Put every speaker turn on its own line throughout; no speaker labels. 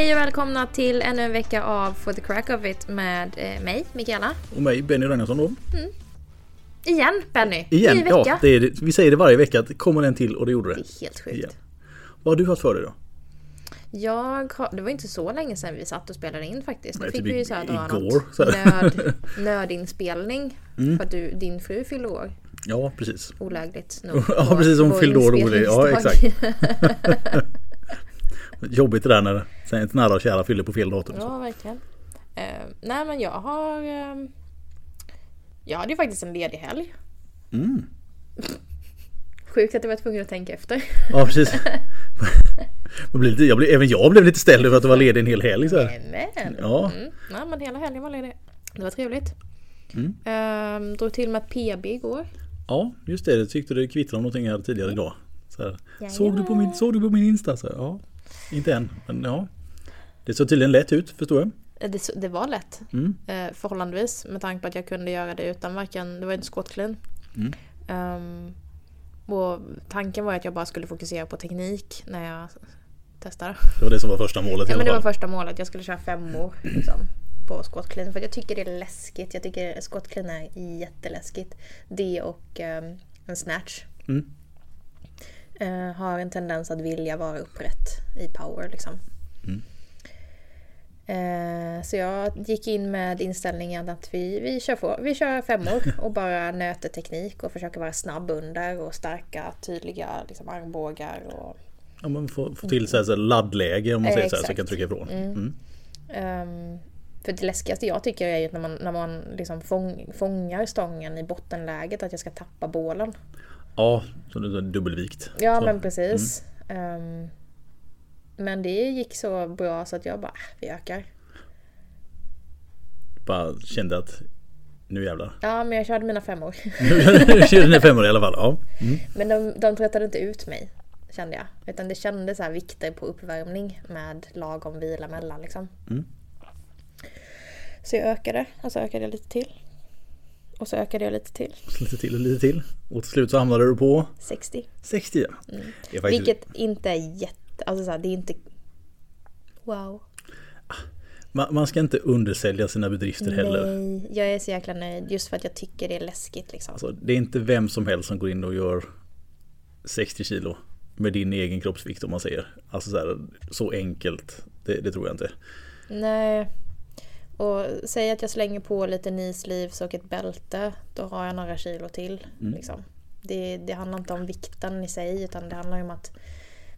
Hej och välkomna till ännu en vecka av For the Crack of It med eh, mig, Mikaela.
Och mig, Benny Ragnarsson då.
Igen Benny!
Igen,
Ny vecka.
ja. Det är, vi säger det varje vecka att kommer en till och det gjorde det.
Det är helt sjukt.
Igen. Vad har du haft för dig då?
Jag har, det var inte så länge sedan vi satt och spelade in faktiskt. Nu fick
typ
vi ju så här
igår, så här. Mm.
nöd, nödinspelning. För att du, din fru fyllde år.
Ja, precis.
Olägligt nog.
Ja, precis, hon fyllde år rolig. Ja,
inspelningsdag.
Jobbigt det där när ett nära och kära fyller på fel datum.
ja, verkligen. Eh, nej men jag har... Eh, jag hade ju faktiskt en ledig helg.
Mm.
Sjukt att jag var tvungen att tänka efter.
Ja, precis. Jag blev lite, jag blev, även jag blev lite ställd över att du var ledig en hel helg. Så här. Ja.
Mm. Nej men hela helgen var ledig. Det var trevligt.
Mm.
Ehm, drog till med ett PB igår.
ja, just det. Jag tyckte det kvittrade om någonting här tidigare idag. Så här. Såg, du på min, såg du på min Insta? Så ja, inte än. Men ja. Det såg tydligen lätt ut, förstår jag.
Eh, Det, det var lätt.
Mm.
Eh, förhållandevis med tanke på att jag kunde göra det utan varken, det var inte clean.
Mm.
Och tanken var att jag bara skulle fokusera på teknik när jag testade.
Det var det som var första målet i
Ja
alla
men det var
fall.
första målet, jag skulle köra femmor liksom, på clean. För jag tycker det är läskigt. Jag tycker clean är jätteläskigt. Det och ehm, en snatch.
Mm.
Eh, har en tendens att vilja vara upprätt i power liksom.
Mm.
Eh, så jag gick in med inställningen att vi, vi, kör, få, vi kör femmor och bara nöter teknik och försöker vara snabb under och starka tydliga liksom, armbågar. Och,
Ja, man får, får till så här, så här laddläge om man
Eh,
säger så här så jag kan trycka ifrån. Mm.
ehm, för det läskigaste jag tycker är ju när man, när man liksom fång, fångar stången i bottenläget att jag ska tappa bålen.
Ja, så det är dubbelvikt.
Ja
så.
men precis. Ehm, men det gick så bra så att jag bara, "Äh, vi ökar.
Bara kände att nu jävlar.
Ja men jag körde mina femmor.
Nu kör den femmor i alla fall. Ja. Mm.
Men de, de tröttade inte ut mig, kände jag. Utan det kändes så här vikter på uppvärmning med lagom vila mellan liksom.
Mm.
Så jag ökade, och så ökade jag lite till. Och så ökade jag lite till.
Lite till och lite till. Och till slut så hamnade du på
60.
60. Ja. Är faktiskt,
Vilket inte är jätte... Alltså så här, det är inte... Wow.
man, man ska inte undersälja sina bedrifter heller.
Nej, jag är så jäkla nöjd. Just för att jag tycker det är läskigt liksom.
Alltså, det är inte vem som helst som går in och gör 60 kilo med din egen kroppsvikt om man säger. Alltså så, här, så enkelt. Det, det tror jag inte.
Nej. Och säg att jag slänger på lite knee-sleeves och ett bälte. Då har jag några kilo till.
Mm.
Liksom. Det, det handlar inte om vikten i sig utan det handlar om att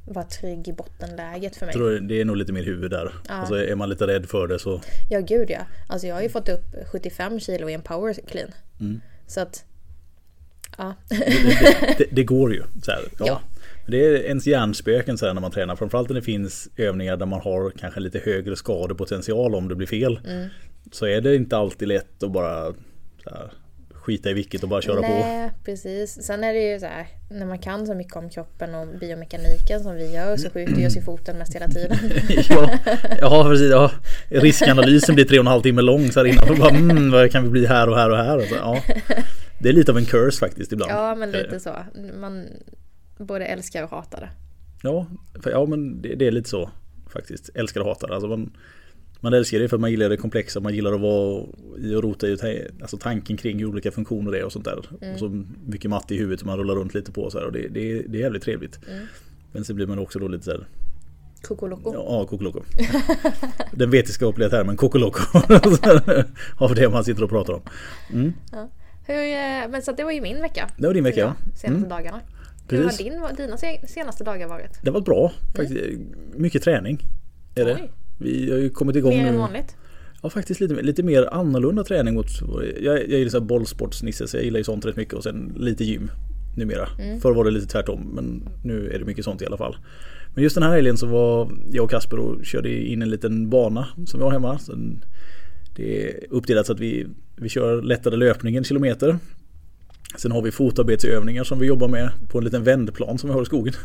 vara trygg i bottenläget för mig.
Jag tror det är nog lite mer huvud där.
Ja.
Alltså, är man lite rädd för det så
Ja gud ja. Alltså jag har ju fått upp 75 kilo i en power clean.
Mm.
Så att... Ja.
det, det, det går ju. Så här, ja.
Ja.
Det är ens hjärnspöken så här när man tränar. Framförallt när det finns övningar där man har kanske lite högre skadepotential om det blir fel.
Mm.
Så är det inte alltid lätt att bara här, skita i vilket och bara köra på.
Nej, precis. Sen är det ju så här, när man kan så mycket om kroppen och biomekaniken som vi gör så skjuter vi oss i foten mest hela tiden.
ja, ja, precis. Ja. Riskanalysen blir tre och en halv timme lång så här innan. Bara, mm, vad kan vi bli här och här och här? Och så, ja. Det är lite av en curse faktiskt ibland.
Ja, men lite så. Man både älskar och hatar det.
Ja, för, ja men det, det är lite så faktiskt. Älskar och hatar. Alltså man, man älskar det för man gillar det komplexa. Man gillar att vara i och rota i alltså tanken kring hur olika funktioner det är och sånt där. Och så mycket matte i huvudet som man rullar runt lite på. Så här, och det, det, är- det är jävligt trevligt. Men så blir man också då lite så här,
Kokoloko.
ja, kokoloko. Den vetenskapliga termen kokoloko. Av det man sitter och pratar om. Mm.
Hur, eh, men så det var ju min vecka.
Det var din vecka ja.
Senaste
Mm.
dagarna. Hur har din, dina se- senaste dagar varit?
Det var bra. Faktiskt. Mycket träning. Är det. Vi har ju kommit igång
Mer än vanligt?
Ja faktiskt lite, lite mer annorlunda träning mot Jag, jag gillar så här bollsportsnisse så jag gillar ju sånt rätt mycket och sen lite gym numera. Förr var det lite tvärtom men nu är det mycket sånt i alla fall. Men just den här helgen så var jag och Kasper och körde in en liten bana som vi har hemma. Så det är uppdelat så att vi, vi kör lättare löpning en kilometer. Sen har vi fotarbetsövningar som vi jobbar med på en liten vändplan som vi har i skogen.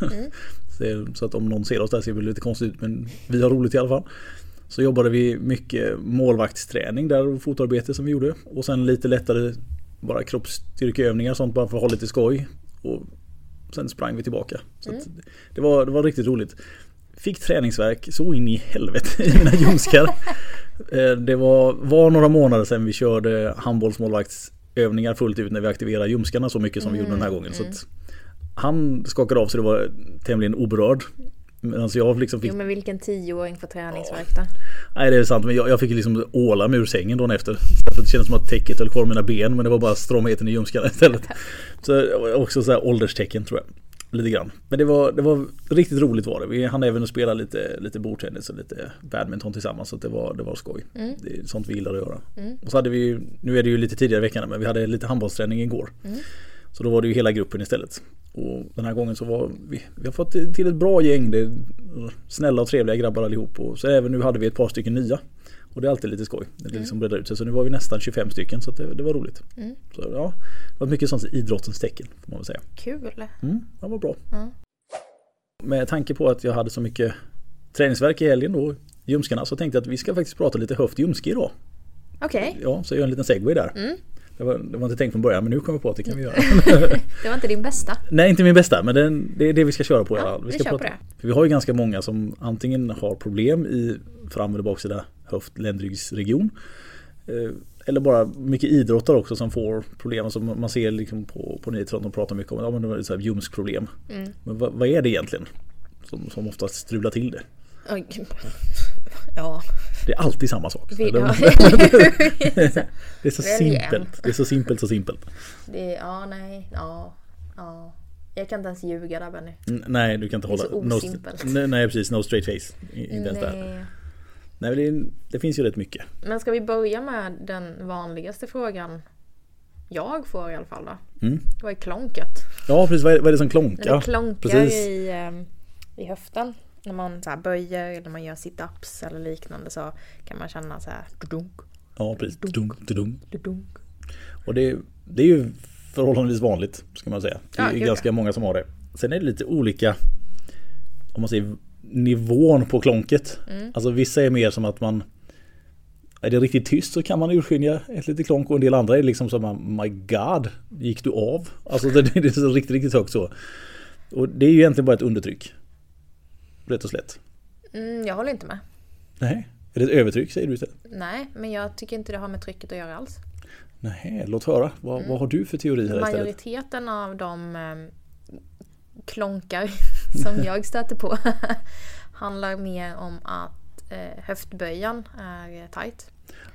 Är- så att om någon ser oss där ser det lite konstigt ut men vi har roligt i alla fall. Så jobbade vi mycket målvaktsträning där och fotarbete som vi gjorde. Och sen lite lättare bara kroppsstyrkeövningar sånt bara för att ha lite skoj. Och sen sprang vi tillbaka. Så att det, var, det var riktigt roligt. fick träningsverk så in i helvete i mina ljumskar. Eh, det var, var några månader sedan vi körde handbollsmålvaktsövningar fullt ut när vi aktiverade ljumskarna så mycket som vi gjorde den här gången. Så att han skakade av så det var tämligen oberörd. Medan jag liksom fick...
Jo men vilken tioåring får träningsvärk då?
Nej det är sant men jag, jag fick liksom åla mig ur sängen dagen efter. För det kändes som att täcket höll kvar mina ben men det var bara stramheten i ljumskarna istället. Så också så här ålderstecken tror jag. Lite grann. Men det var, det var riktigt roligt var det. Vi hann även att spela lite, lite bordtennis och lite badminton tillsammans. Så det var, det var skoj. Mm. Det är sånt vi gillar att göra. Mm. Och så hade vi, nu är det ju lite tidigare i veckan men vi hade lite handbollsträning igår. Mm. Så då var det ju hela gruppen istället. Och den här gången så var vi, vi har fått till ett bra gäng. Det snälla och trevliga grabbar allihop. Och så även nu hade vi ett par stycken nya. Och det är alltid lite skoj. Det mm. liksom breddar ut sig. Så nu var vi nästan 25 stycken så det, det, var roligt. Mm. Så ja, det var mycket sånt idrottens tecken får man väl säga.
Kul!
Mm, det var bra. Mm. Med tanke på att jag hade så mycket träningsverk i helgen då, ljumskarna, så tänkte jag att vi ska faktiskt prata lite höft ljumske idag.
Okej. Okay.
Ja, så jag gör en liten segway där. Mm. Det var, det var, inte tänkt från början men nu kommer jag på att det kan vi göra.
det var inte din bästa?
Nej inte min bästa men det, det är det vi ska köra på.
Ja,
vi, ska
prata. på det.
För vi har ju ganska många som antingen har problem i fram eller baksida höft ländryggsregion. Eh, eller bara mycket idrottare också som får problem. Alltså man ser liksom på, på nyheter att de pratar mycket om ja, men det är ljumskproblem. Mm. Men vad, vad, är det egentligen? Som, som oftast strular till det.
Ja.
Det är alltid samma sak. det är så simpelt. Det är så simpelt så simpelt.
Det ja, nej, ja, ja. Jag kan inte ens ljuga där Benny.
nej, du kan inte hålla...
Det är så osimpelt.
No, nej, precis. No straight face. Inte ens där. Nej, det, det, finns ju rätt mycket.
Men ska vi börja med den vanligaste frågan jag får i alla fall då? Mm. Vad är klonket?
Ja, precis. Vad är, vad är det som klonkar?
När det klonkar precis. i, ehm, i höften när man så böjer eller man gör sit-ups eller liknande så kan man känna så här dudunk.
Ja precis. Dudunk, dudunk. dudunk. Och det, det är ju förhållandevis vanligt ska man säga. Det är ja, ganska många som har det. Sen är det lite olika om man säger nivån på klonket. Mm. Alltså vissa är mer som att man är det riktigt tyst så kan man urskilja ett litet klonk och en del andra är liksom som My God, gick du av? Alltså det är så riktigt, riktigt högt så. Och det är ju egentligen bara ett undertryck. Rätt och slätt.
Mm, jag håller inte med.
Nej, är det ett övertryck säger du istället?
Nej, men jag tycker inte det har med trycket att göra alls.
Nej, låt höra. Vad, mm. vad har du för teori här
Majoriteten
istället?
av de eh, klonkar som jag stöter på handlar mer om att eh, höftböjan är tight.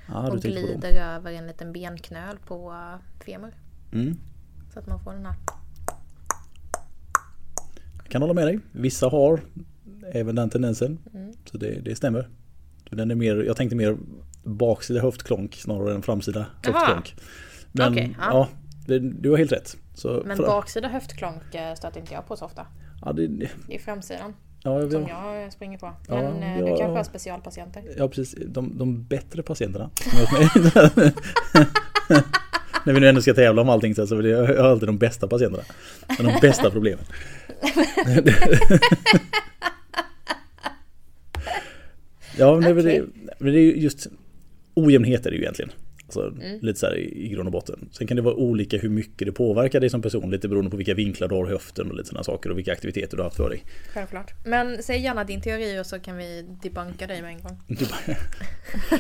Ah, och glider över en liten benknöl på uh, femur. Mm. Så att man får den här.
Jag kan hålla med dig. Vissa har även den tendensen. Mm. Så det, det stämmer. Den är mer, jag tänkte mer baksida höftklonk snarare än framsida höftklonk. Men okay, ja, det, du har helt rätt.
Så, Men för, baksida höftklonk eh, stöter inte jag på så ofta.
Ja, det,
det är framsidan. Ja, jag som jag springer på. Men ja, eh, du kanske har specialpatienter?
Ja precis, de, de bättre patienterna. När vi nu ändå ska tävla om allting så, så jag har alltid de bästa patienterna. de bästa problemen. Ja, men okay. det, det är just ojämnheter är ju egentligen. Alltså, mm. Lite så här i, i grund och botten. Sen kan det vara olika hur mycket det påverkar dig som person. Lite beroende på vilka vinklar du har i höften och lite sådana saker. Och vilka aktiviteter du har haft för dig.
Självklart. Men säg gärna din teori och så kan vi debunka dig med en gång.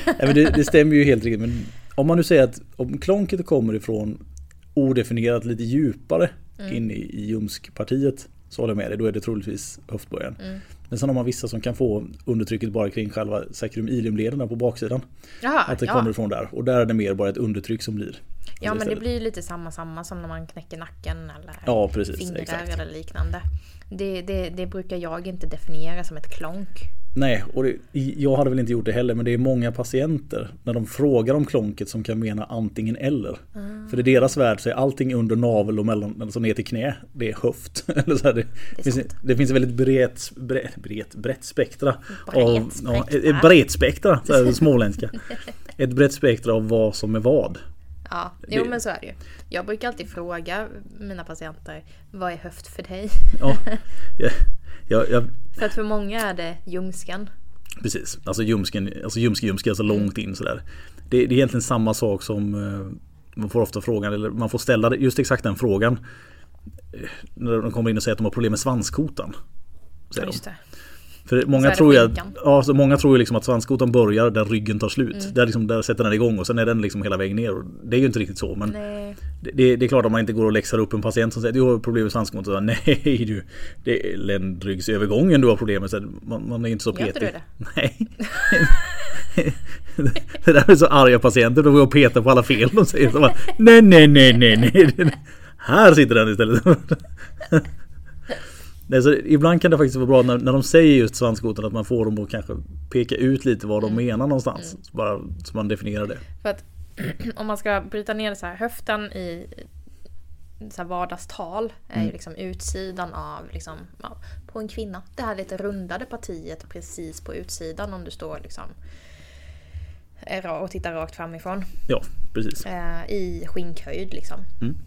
ja, men det, det, stämmer ju helt riktigt. Men om man nu säger att om klonket kommer ifrån odefinierat lite djupare mm. in i, i ljumskpartiet. Så håller jag med dig, då är det troligtvis höftböjen. Mm. Men sen har man vissa som kan få undertrycket bara kring själva sacrum iliumlederna på baksidan. Jaha, att det ja. kommer ifrån där. Och där är det mer bara ett undertryck som blir.
Ja alltså men det blir lite samma samma som när man knäcker nacken eller
ja, precis,
fingrar
exakt.
eller liknande. Det, det, det brukar jag inte definiera som ett klonk.
Nej, och det, jag hade väl inte gjort det heller men det är många patienter när de frågar om klonket som kan mena antingen eller. Mm. För i deras värld så är allting under navel och mellan, alltså ner till knä, det är höft. eller så här, det, det, finns, det finns väldigt brett, brett, brett, brett spektra.
Brett av.
Ja, ett brett spektra, så här, småländska. ett brett spektra av vad som är vad.
Ja, jo men så är det ju. Jag brukar alltid fråga mina patienter, vad är höft för dig? Ja,
jag, jag, jag...
För att för många är det ljumsken.
Precis, alltså ljumsken, alltså ljumske ljumske, alltså mm. långt in sådär. Det, det, är egentligen samma sak som eh, man får ofta frågan, eller man får ställa just exakt den frågan. Eh, när de kommer in och säger att de har problem med svanskotan.
Ja, just det.
För många tror, ju, ja, så många tror ju liksom att svanskotan börjar där ryggen tar slut. Mm. Där, liksom, där sätter den igång och sen är den liksom hela vägen ner. Det är ju inte riktigt så. Men det, det, är klart att man inte går och läxar upp en patient som säger att du har problem med svanskotan. Nej du, det är ländryggsövergången du har problem med. Så man, man är inte så petig. Gör du det? Nej. det där är så arga patienter. De går och petar på alla fel de säger. Så bara, nej, nej, nej, nej, nej. Här sitter den istället. Nej, så ibland kan det faktiskt vara bra när, när de säger just svanskotan att man får dem att kanske peka ut lite vad de mm. menar någonstans. Mm. Bara så man definierar det.
För att om man ska bryta ner så här, höften i så här vardagstal är mm. ju liksom utsidan av liksom, ja, på en kvinna. Det här lite rundade partiet precis på utsidan om du står liksom och tittar rakt framifrån.
Ja, precis.
Eh, I skinkhöjd liksom. Mm.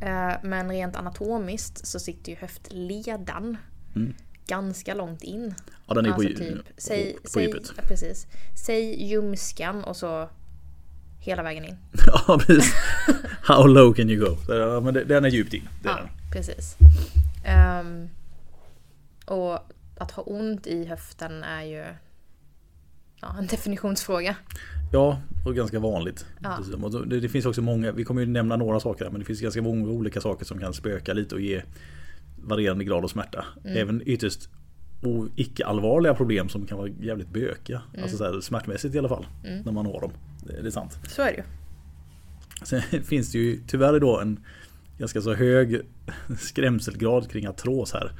Eh, men rent anatomiskt så sitter ju höftleden mm. ganska långt in.
Ja den är alltså på, typ, säg, på säg, djupet.
Precis. Säg ljumskan och så hela vägen in.
ja precis. How low can you go? Men den är djupt in.
ja, precis. Um, och att ha ont i höften är ju ja, en definitionsfråga.
Ja, och ganska vanligt. Ja. Det, det, finns också många, vi kommer ju nämna några saker men det finns ganska många olika saker som kan spöka lite och ge varierande grad av smärta. Mm. Även ytterst icke allvarliga problem som kan vara jävligt bökiga. Mm. Alltså så här, smärtmässigt i alla fall. Mm. När man har dem. Det, är sant.
Så är det ju.
Sen finns det ju tyvärr idag en ganska så hög skrämselgrad kring artros här.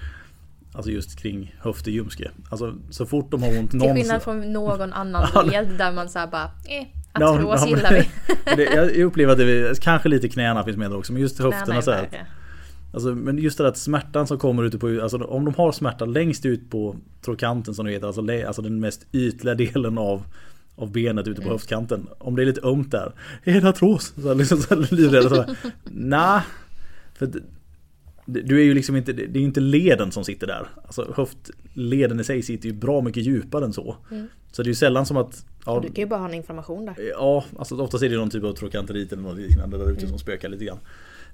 Alltså just kring höft och ljumske. Alltså så fort de har ont
Till skillnad från någon annan led där man säger bara eh, artros no, gillar vi.
det, jag upplever att det kanske lite knäna finns med också men just höfterna så här. Alltså, men just det att smärtan som kommer ute på, alltså om de har smärta längst ut på trokanten som det heter, alltså, alltså den mest ytliga delen av av benet ute på mm. höftkanten. Om det är lite ömt där. Är det artros? Så liksom så livrädd. Så, nah, för du är ju liksom inte, det är inte leden som sitter där. Alltså höftleden i sig sitter ju bra mycket djupare än så. Mm. Så det är ju sällan som att...
Ja, du kan ju bara ha en inflammation där.
Ja, alltså oftast är det någon typ av trokanterit eller något liknande där ute mm. som spökar lite grann.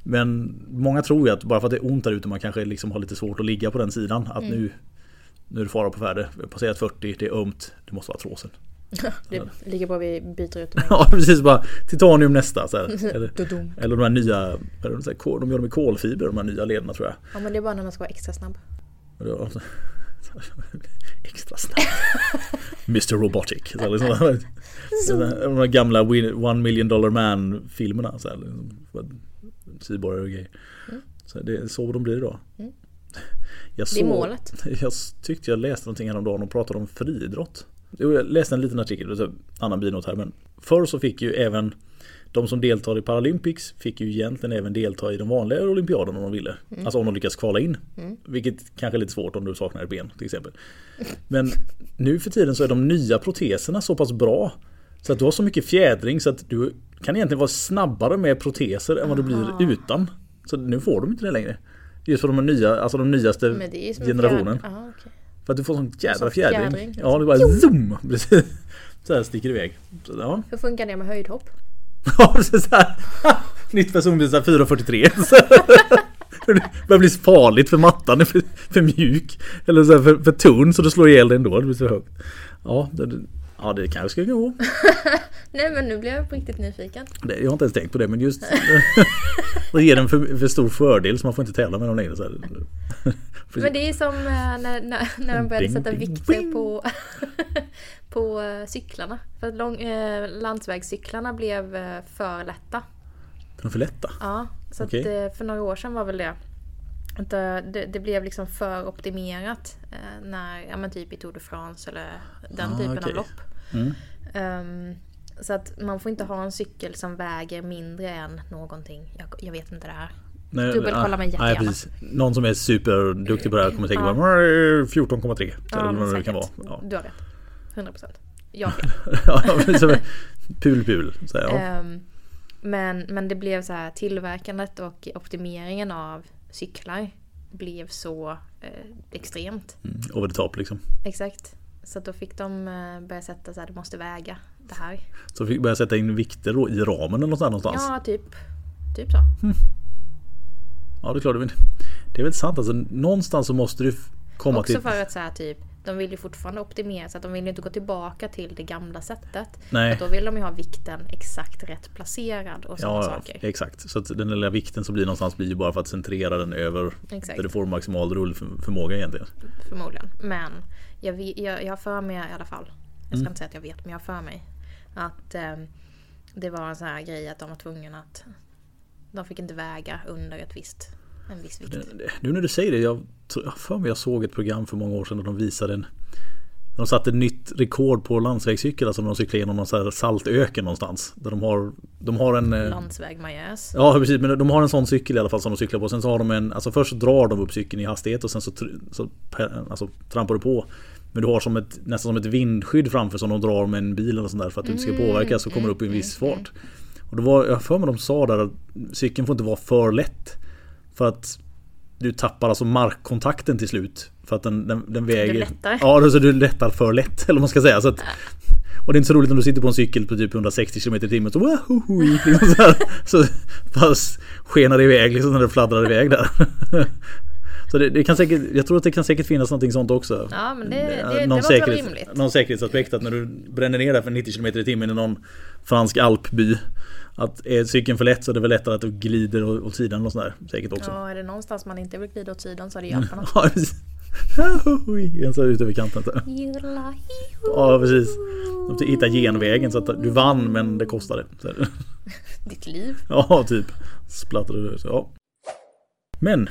Men många tror ju att bara för att det är ont där ute man kanske liksom har lite svårt att ligga på den sidan. Att mm. nu, nu är det fara på färde. Passerat 40, det är ömt, det måste vara artrosen.
det ligger bra vi byter ut
Ja precis. Bara Titanium nästa så eller, eller de här nya De gör dem i kolfiber de här nya lederna tror jag.
Ja men det är bara när man ska vara extra snabb.
Extra snabb. Mr Robotic. Så liksom, De här gamla One Million Dollar Man filmerna så här, Cyborgar och grejer. Mm. Så det är så de blir idag mm.
jag såg, Det är målet.
Jag tyckte jag läste någonting häromdagen och pratade om friidrott jag läste en liten artikel, en annan binot här men Förr så fick ju även de som deltar i Paralympics fick ju egentligen även delta i de vanliga olympiaderna om de ville. Mm. Alltså om de lyckas kvala in. Mm. Vilket kanske är lite svårt om du saknar ett ben till exempel. Men nu för tiden så är de nya proteserna så pass bra. Så att du har så mycket fjädring så att du kan egentligen vara snabbare med proteser än vad du blir utan. Så nu får de inte det längre. Just för de nya, alltså de nyaste generationen. Aha, okay. För att du får sån jädra fjädring. fjädring. Ja, det bara zoom! Precis. Så här sticker iväg. Så,
ja. Hur funkar det med höjdhopp?
ja, precis så här. Nytt personbil 443. det börjar bli farligt för mattan är för, för mjuk. Eller så för, för tunn så du slår ihjäl dig ändå. Det blir så högt. Ja, det, ja, det kanske ska gå.
Nej men nu blir jag på riktigt nyfiken.
Det, jag har inte ens tänkt på det men just det ger en för, för stor fördel så man får inte tävla med dem längre. Så.
Men det är som eh, när, när, när de började sätta vikter på, på eh, cyklarna. För att lång, eh, landsvägscyklarna blev eh, för lätta.
De för lätta?
Ja, så okay. att, för några år sedan var väl det. Det, det blev liksom för optimerat när, ja men typ i Tour de France eller den ah, typen okay. av lopp. Mm. Um, så att man får inte ha en cykel som väger mindre än någonting. Jag, jag vet inte det här. Dubbelkolla mig jättegärna. Nej, precis.
Någon som är superduktig på det här kommer säkert vara 14,3. Ja, eller vad det kan vara.
Ja. Du har rätt. 100%. Jag har
fel. pul pul. Så, ja.
um, men, men det blev så här tillverkandet och optimeringen av cyklar blev så eh, extremt.
Mm, over the top liksom.
Exakt. Så då fick de eh, börja sätta så här, du måste väga det här.
Så fick börja sätta in vikter då i ramen eller någonstans?
Ja, typ. Typ så. Mm.
Ja det är klart. Det är väl sant alltså. Någonstans så måste du komma
Också
till...
Också för att så här, typ de vill ju fortfarande optimera så att de vill ju inte gå tillbaka till det gamla sättet.
Nej.
Då vill de ju ha vikten exakt rätt placerad och sådana
Ja,
saker.
exakt. Så att den lilla vikten som blir någonstans blir ju bara för att centrera den över
Exakt.
där du får maximal rullförmåga egentligen.
Förmodligen. Men jag, jag, jag har för mig i alla fall. Jag ska
Mm.
inte säga att jag vet men jag har för mig. Att eh, det var en sån här grej att de var tvungna att de fick inte väga under ett visst, en viss vikt.
Nu när du säger det, jag för mig jag såg ett program för många år sedan där de visade en de satte ett nytt rekord på landsvägscykel, alltså när de cyklade genom någon så här saltöken någonstans. Där de har, de har en... eh,
Landsväg majäs.
Ja precis, men de har en sån cykel i alla fall som de cyklar på. Sen så har de en, alltså först drar de upp cykeln i hastighet och sen så, så alltså, trampar du på. Men du har som ett, nästan som ett vindskydd framför som de drar med en bil eller sånt där för att du inte ska påverkas och kommer upp i en viss fart. Och det var, jag för mig de sa där att cykeln får inte vara för lätt. För att du tappar alltså markkontakten till slut. För att den, den, den väger...
lättar.
Ja, så du lättar för lätt eller vad man ska säga. Så att, och det är inte så roligt om du sitter på en cykel på typ 160 km i timmen så, wahoho, liksom så, här, så fast skenar det iväg liksom när det fladdrar iväg där. Så det, det kan säkert, jag tror att det kan säkert finnas någonting sånt också.
Ja, men det- det- det
någon, säkerhets,
rimligt.
någon säkerhetsaspekt att när du bränner ner där för 90 km i timmen i någon fransk alpby. Att är cykeln för lätt så är det väl lättare att du glider åt sidan och sådär. Säkert också.
Ja, är det någonstans man inte vill glida åt sidan så är det Japan.
Ja, precis. En så ut över kanten. så. Ja precis. De hittar genvägen så att du vann men det kostade. Så.
Ditt liv.
Ja typ. Splattrade du. Ja. Men.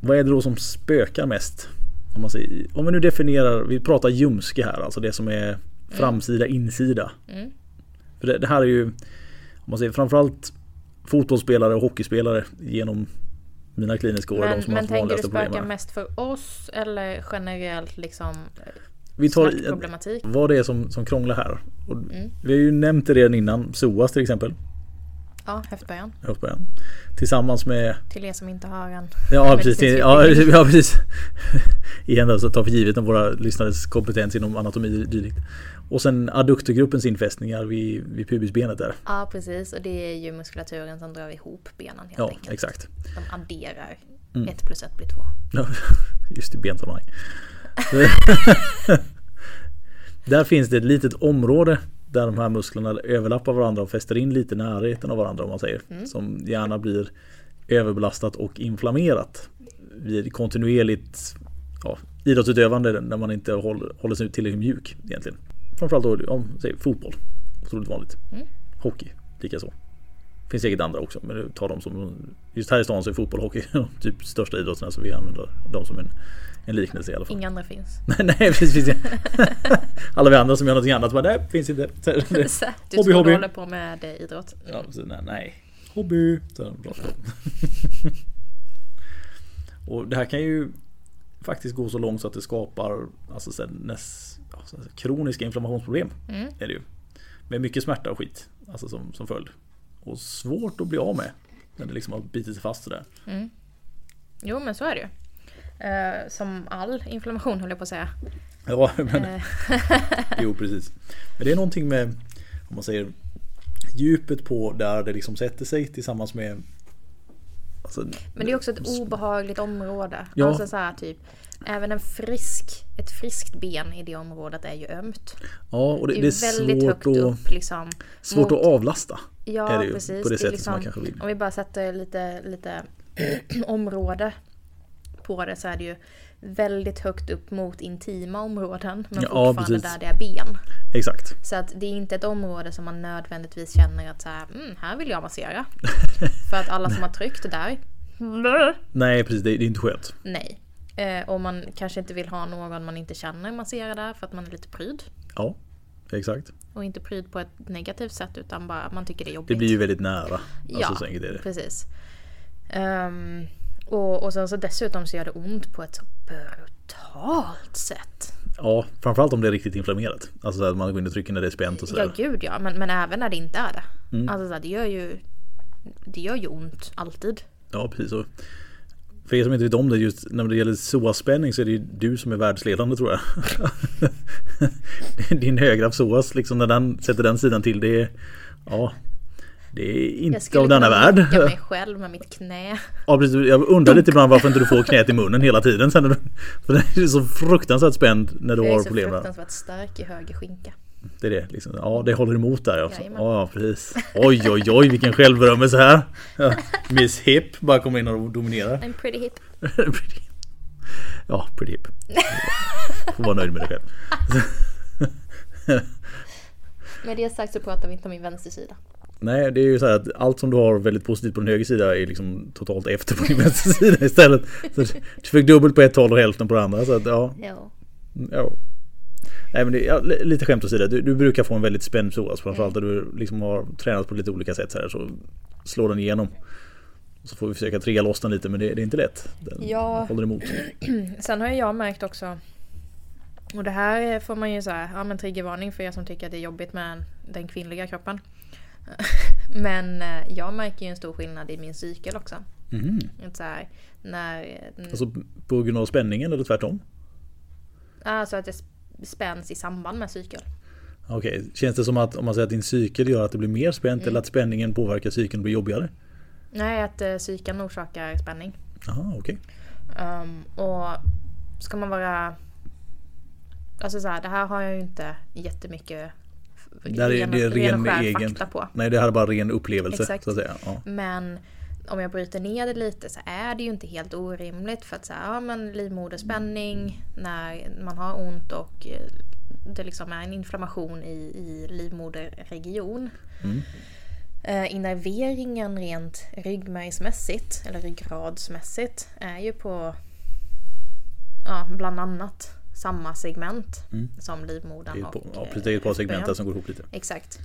Vad är det då som spökar mest? Om, man säger, om vi nu definierar, vi pratar ljumske här, alltså det som är framsida, insida.
Mm.
För det, det här är ju, om man säger framförallt fotbollsspelare och hockeyspelare genom mina kliniska år. är de
Men,
som
men
haft
tänker du spöka
problemen.
mest för oss eller generellt liksom
Vi tar vad det är som, som krånglar här.
Mm.
Vi har ju nämnt det redan innan, psoas till exempel.
Ja, höftböjan.
Höftböjan. Tillsammans med
Till er som inte har en
Ja precis, ja, ja precis. Igen då, så ta för givet om våra lyssnares kompetens inom anatomi och dylikt. Och sen adduktorgruppens infästningar vid, vid pubisbenet där.
Ja, precis. Och det är ju muskulaturen som drar ihop benen helt
Ja,
enkelt.
exakt.
De adderar.
Mm.
Ett plus ett blir två.
Ja, Just i bensammanhang. där finns det ett litet område där de här musklerna överlappar varandra och fäster in lite närheten av varandra om man säger. Som gärna blir överbelastat och inflammerat vid kontinuerligt ja, idrottsutövande när man inte håller, håller sig tillräckligt mjuk egentligen. Framförallt då om säg, fotboll. Otroligt vanligt.
Mm.
Hockey likaså. Finns säkert andra också men tar dem som Just här i stan så är fotboll och hockey de typ största idrotterna så vi använder dem som en, en liknelse i alla fall.
Inga andra finns.
nej precis. Alla vi andra som gör någonting annat bara nej finns inte.
Du
Hobby,
tror
hobby.
du håller på med eh, idrott?
Ja, så, nej, nej. Hobby. Och det här kan ju faktiskt gå så långt så att det skapar alltså, så här, näs, ja, så här, kroniska inflammationsproblem.
Mm.
Är det ju. Med mycket smärta och skit alltså, som, som följd. Och svårt att bli av med. När det liksom har bitit sig fast sådär.
Mm. Jo, men så är det ju. Eh, som all inflammation höll jag på att säga.
Ja, men,
Eh,
jo precis. Men det är någonting med, om man säger djupet på där det liksom sätter sig tillsammans med alltså,
Men det är också ett obehagligt område.
Ja.
Alltså så här, typ, även en frisk, ett friskt ben i det området är ju ömt.
Ja, och det,
Det
det
är
är
väldigt högt
svårt, att,
upp liksom.
svårt
mot-
att avlasta.
Ja,
är det ju,
precis.
på det sättet
liksom,
som man kanske vill.
Om vi bara sätter lite, lite område på det så är det ju väldigt högt upp mot intima områden. Men
Ja,
fortfarande
precis.
där det är ben.
Exakt.
Så att det är inte ett område som man nödvändigtvis känner att så här, mm, här vill jag massera. För att alla som har tryckt där,
Nej precis, det, det är inte skönt.
nej. Eh, och man kanske inte vill ha någon man inte känner massera där för att man är lite pryd.
Ja, exakt.
Och inte pryd på ett negativt sätt utan bara man tycker det är jobbigt.
Det blir ju väldigt nära. Alltså,
Ja,
så det.
precis. Ehm, och, och sen så dessutom så gör det ont på ett så brutalt sätt.
Ja, framförallt om det är riktigt inflammerat. Alltså så att man går in och trycker när det är spänt och
Ja
sådär.
gud ja, men, men även när det inte är det.
Mm.
Alltså så här, det gör ju Det gör ju ont alltid.
Ja, precis. Och för er som inte vet om det, just när det gäller psoasspänning så är det ju du som är världsledande tror jag. Din högra psoas, liksom när den sätter den sidan till, det är... Ja. Det är inte av denna värld. Jag
skulle mig själv med mitt knä.
Ja precis, jag undrar lite ibland varför inte du får knät i munnen hela tiden. Sen för det är så fruktansvärt spänd när du har problem.
Jag är så fruktansvärt stark i höger skinka.
Det är det liksom. Ja det håller emot där också. Ja precis. Oj oj oj vilken självberömmelse här. Miss Hip bara kommer in och dominerar.
I'm pretty hip.
ja, pretty hip. Får vara nöjd med det själv.
med det sagt så pratar vi inte om min vänstersida.
Nej, det är ju så här att allt som du har väldigt positivt på din höger sida är liksom totalt efter på din vänstra sida istället. Så du fick dubbelt på ett håll och hälften på det andra. Så att, ja.
Ja.
ja. Nej, men det, ja, lite skämt åsido. Du, du brukar få en väldigt spänd. Alltså, framförallt mm. där du liksom har tränat på lite olika sätt så här. Så slår den igenom. Så får vi försöka trigga loss den lite men det, det är inte lätt. Den
ja.
håller emot.
Sen har jag märkt också och det här får man ju säga, ja men triggervarning för er som tycker att det är jobbigt med den kvinnliga kroppen. Men eh, jag märker ju en stor skillnad i min cykel också.
Mm.
Så här, när,
alltså på grund av spänningen eller tvärtom?
Alltså att det spänns i samband med cykel.
Okej, okay. känns det som att om man säger att din cykel gör att det blir mer spänt mm. eller att spänningen påverkar cykeln och blir jobbigare?
Nej, att uh, cykeln orsakar spänning.
Jaha, okej.
Okay. Um, och ska man vara... Alltså så här, det här har jag ju inte jättemycket
där är, ren, det är ren, med egen... på. Nej, det här är bara ren upplevelse.
Exakt.
Så att säga. Ja.
Men om jag bryter ner det lite så är det ju inte helt orimligt för att säga ja men livmoderspänning när man har ont och eh, det liksom är en inflammation i, i livmoderregion.
Mm.
Eh, innerveringen rent ryggmärgsmässigt eller ryggradsmässigt är ju på ja, bland annat samma segment
mm.
som livmodern
och Ja precis, det är ett par segment som går ihop lite.
Exakt.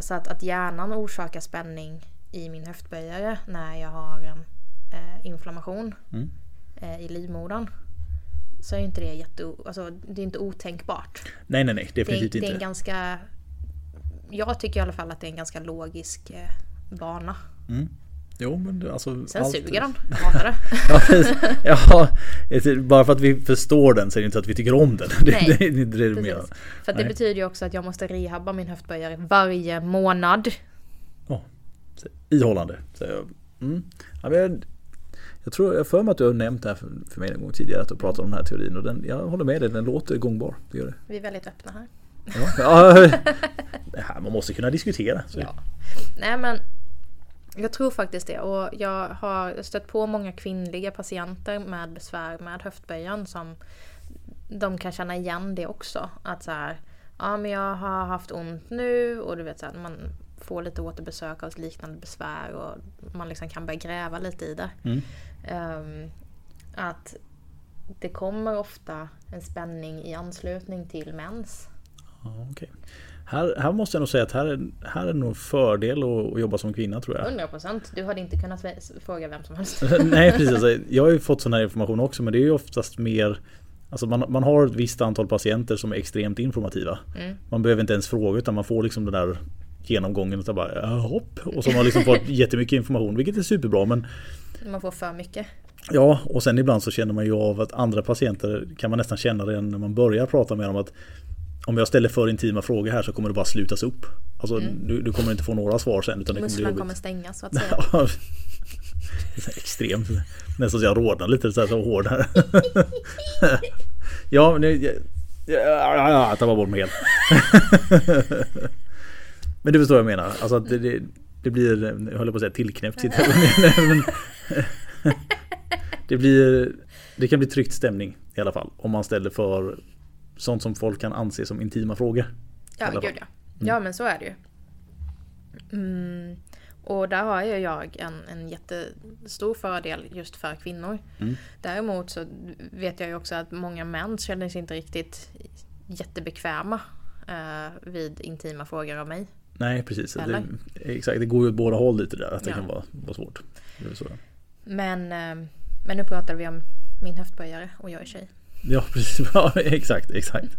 Så att, att hjärnan orsakar spänning i min höftböjare när jag har en uh, inflammation
mm.
uh, i livmodern. Så är inte det jätte... Alltså det är inte otänkbart.
Nej nej nej, definitivt
det,
inte.
Det är en ganska... Jag tycker i alla fall att det är en ganska logisk bana.
Mm. Jo men alltså
Sen allt... suger den, hatar det.
ja, ja, bara för att vi förstår den så är det inte att vi tycker om den.
Nej,
det, det, det, det, det
För det betyder ju också att jag måste rehabba min höftböjare varje månad.
Ihållande. Så jag, mm. ja, jag, jag tror, jag för mig att du har nämnt det här för, för mig en gång tidigare att du pratar om den här teorin och den, jag håller med dig, den låter gångbar. Det gör det.
Vi är väldigt öppna här.
Ja, det här, man måste kunna diskutera.
Ja. Nej men jag tror faktiskt det och jag har stött på många kvinnliga patienter med besvär med höftböjan som de kan känna igen det också. Att så här, ja men jag har haft ont nu och du vet så här, man får lite återbesök av liknande besvär och man liksom kan börja gräva lite i det.
Mm.
Um, att det kommer ofta en spänning i anslutning till mens.
Ja, okay. Här, här måste jag nog säga att här är, här är nog en fördel att, att jobba som kvinna tror jag.
100% Du hade inte kunnat fråga vem som helst.
Nej precis. Alltså, jag har ju fått sån här information också men det är ju oftast mer Alltså man, man har ett visst antal patienter som är extremt informativa.
Mm.
Man behöver inte ens fråga utan man får liksom den där genomgången och så bara hopp. Och så har liksom fått jättemycket information vilket är superbra men
Man får för mycket.
Ja och sen ibland så känner man ju av att andra patienter kan man nästan känna redan när man börjar prata med dem att om jag ställer för intima frågor här så kommer det bara slutas upp. Alltså mm. du, du, kommer inte få några svar sen. Utan
Musklerna det kommer stängas så att säga.
extremt. Nästan så jag rodnar lite så här så hård här. ja, nu, jag, jag, jag tappar bort mig helt. Men du förstår vad jag menar. Alltså att det, det, blir, jag håller på att säga tillknäppt. det blir, det kan bli tryckt stämning i alla fall. Om man ställer för sånt som folk kan anse som intima frågor.
Ja, gud ja. Mm. Ja, men så är det ju. Mm. Och där har ju jag en, en jättestor fördel just för kvinnor.
Mm.
Däremot så vet jag ju också att många män känner sig inte riktigt jättebekväma eh, vid intima frågor av mig.
Nej precis. Det, exakt, det går ju åt båda håll lite där. Att det ja. kan vara, vara svårt.
Men, eh, men nu pratar vi om min höftböjare och jag är tjej.
Ja, precis. Ja, exakt, exakt.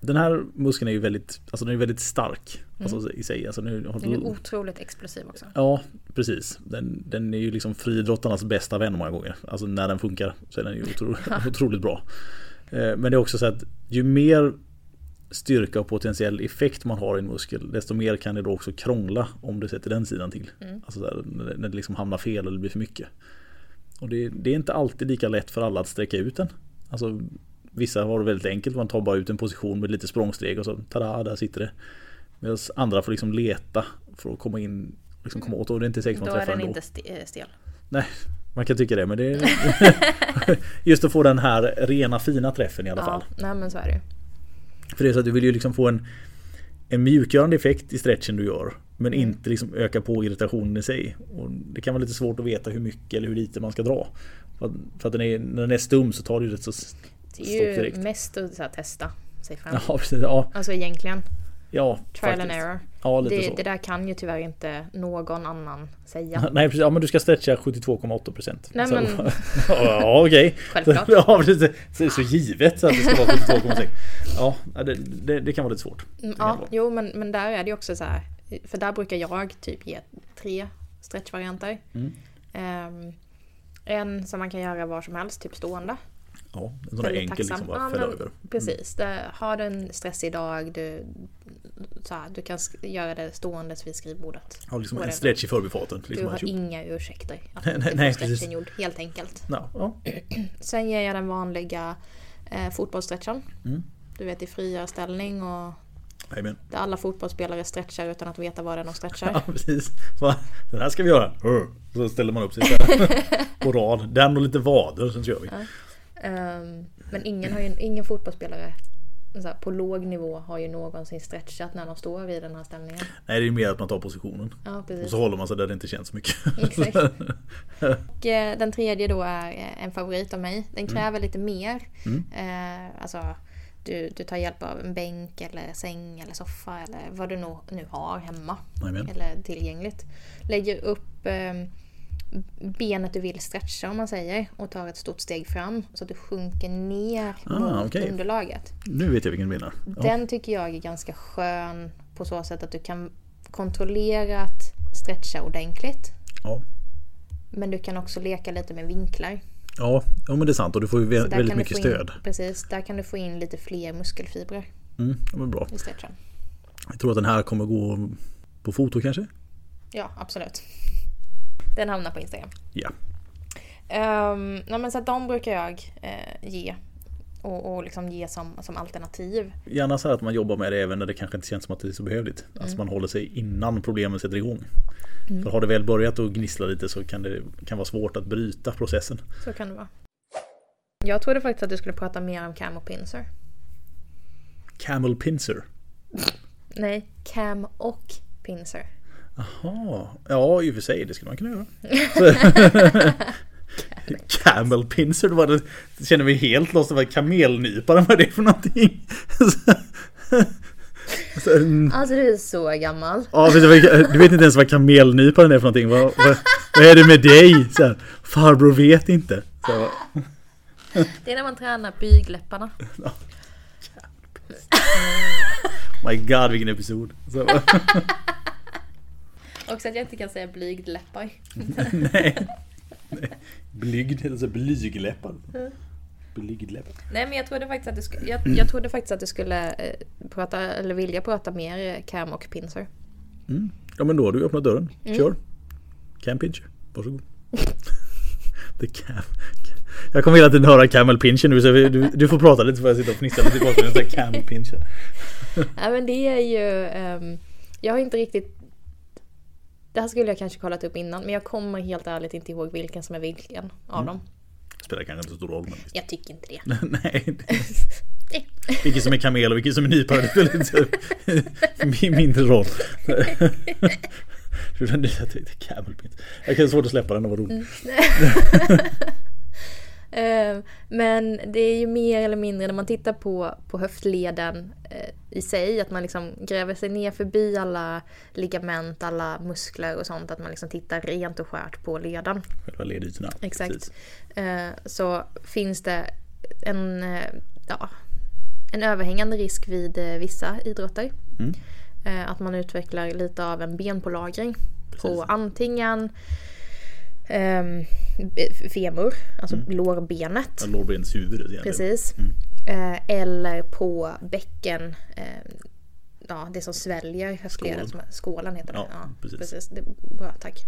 Den här muskeln är ju väldigt, alltså den är väldigt stark mm. alltså, i sig. Alltså, nu,
den är otroligt explosiv också.
Ja, precis. Den, den är ju liksom friidrottarnas bästa vän många gånger. Alltså när den funkar så är den ju otroligt, otroligt bra. Eh, men det är också så att ju mer styrka och potentiell effekt man har i en muskel desto mer kan det då också krångla om du sätter den sidan till. Mm. Alltså där, när det liksom hamnar fel eller blir för mycket. Och det, det, är inte alltid lika lätt för alla att sträcka ut den. Alltså, vissa har det väldigt enkelt, man tar bara ut en position med lite språngsteg och så tada, där sitter det. Medan andra får liksom leta för att komma in liksom komma åt och det är inte säkert man träffar
ändå. Då är den inte eh, stel.
Nej, man kan tycka det men det är just att få den här rena fina träffen i alla
ja,
fall.
Nej men så är det
För det är så att du vill ju liksom få en, en mjukgörande effekt i stretchen du gör. Men mm. inte liksom öka på irritationen i sig. Och det kan vara lite svårt att veta hur mycket eller hur lite man ska dra. För att, för att den är, när den är stum så tar det ju rätt så.
Det är ju mest att testa sig fram.
Ja, precis, ja.
Alltså egentligen.
Ja,
Trial faktiskt. and error.
Ja,
det, det där kan ju tyvärr inte någon annan säga.
Nej precis, ja men du ska stretcha 72,8%
Nej men...
ja okej.
Självklart.
Ja, det är så givet att det ska vara 72,6. Ja, det, det, det, kan vara lite svårt.
Mm, ja, jo men, men där är det ju också så här. För där brukar jag typ ge tre stretchvarianter. Mm. Um, en som man kan göra var som helst, typ stående.
Ja, en sån där enkel liksom bara ja, fälla över.
Precis, mm. har du en stressig dag, du, så här, du kan göra det ståendes vid skrivbordet.
Ja, liksom en stretch i förbifarten.
Liksom du har inga ursäkter att nej, nej, stretchen gjord, helt enkelt.
Ja, ja.
Sen ger jag den vanliga eh, fotbollsstretchen. Mm. Du vet i frigörställning och
Amen.
Där alla fotbollsspelare stretchar utan att veta vad det är de stretchar.
Ja, precis. Den här ska vi göra. Så ställer man upp sig på rad. Den och lite vader, sen kör vi. Ja.
Um, men ingen, har ju, ingen fotbollsspelare här, på låg nivå har ju någonsin stretchat när de står vid den här ställningen.
Nej, det är ju mer att man tar positionen.
Ja,
och så håller man sig där det inte känns så mycket.
Exakt. och eh, den tredje då är eh, en favorit av mig. Den mm. kräver mm. lite mer. Mm. Eh, alltså, du, du tar hjälp av en bänk eller säng eller soffa eller vad du nu, nu har hemma.
Amen.
Eller tillgängligt. Lägger upp eh, benet du vill stretcha om man säger och tar ett stort steg fram så att du sjunker ner ah, mot okay. underlaget.
Nu vet jag vilken du menar.
Den tycker jag är ganska skön på så sätt att du kan kontrollerat stretcha ordentligt.
Ja.
Men du kan också leka lite med vinklar.
Ja, ja men det är sant och du får ju väldigt mycket
in,
stöd.
Precis, där kan du få in lite fler muskelfibrer.
Mm, ja, men bra.
I stretchen.
Jag tror att den här kommer gå på foto kanske?
Ja, absolut. Den hamnar på Instagram.
Ja.
Um, nej, men så de brukar jag eh, ge. Och, och liksom ge som, som alternativ.
Gärna så att man jobbar med det även när det kanske inte känns som att det är så behövligt. Mm. Alltså man håller sig innan problemen sätter igång. Mm. För har det väl börjat att gnissla lite så kan det kan vara svårt att bryta processen.
Så kan det vara. Jag trodde faktiskt att du skulle prata mer om Camel Pincer.
Camel Pincer?
Nej, Cam och Pincer.
Jaha, ja i och för sig det skulle man kunna göra. Camel pincer, det, var det, det känner mig helt lost. Vad kamelnypare, vad är det för någonting?
alltså du är så gammal.
Ja, du vet inte ens vad kamelnyparen är för någonting. Vad, vad, vad är det med dig? Så här, farbror vet inte. Så.
Det är när man tränar bygläpparna.
My God vilken episod. Så.
Också att jag inte kan säga blygdläppar.
Nej. Blygd, alltså blygdläppar. Blygdläppar.
Nej men jag trodde faktiskt att du skulle, jag, jag trodde faktiskt att du skulle eh, prata, eller vilja prata mer eh, Cam och Pincer.
Mm. Ja men då har du öppnat dörren. Mm. Kör. Cam Pincher. Varsågod. The cam. Jag kommer hela tiden höra Camel Pincher nu så du, du får prata lite så får jag sitta och fnissa lite i bakgrunden. Cam Pincher.
ja men det är ju um, Jag har inte riktigt det här skulle jag kanske kollat upp innan men jag kommer helt ärligt inte ihåg vilken som är vilken av mm. dem.
Spelar kanske inte så stor roll. Men...
Jag tycker inte det.
Nej. vilken som är kamel och vilken som är. Det spelar mindre roll. Jag kan svårt att släppa den, det var roligt. Mm.
Eh, men det är ju mer eller mindre när man tittar på, på höftleden eh, i sig, att man liksom gräver sig ner förbi alla ligament, alla muskler och sånt, att man liksom tittar rent och skärt på leden.
Själva ledytorna.
Exakt. Precis. Eh, så finns det en, ja, en överhängande risk vid vissa idrotter. Mm. Att man utvecklar lite av en benpålagring Precis. på antingen um, femur, alltså mm. lårbenet.
Ja, lårbenshuvudet
egentligen. Precis. Mm. Eh, eller på bäcken, eh, ja det som sväljer höftledet. Skålen. Skålen heter det. Ja, ja precis. precis. Det, bra, tack.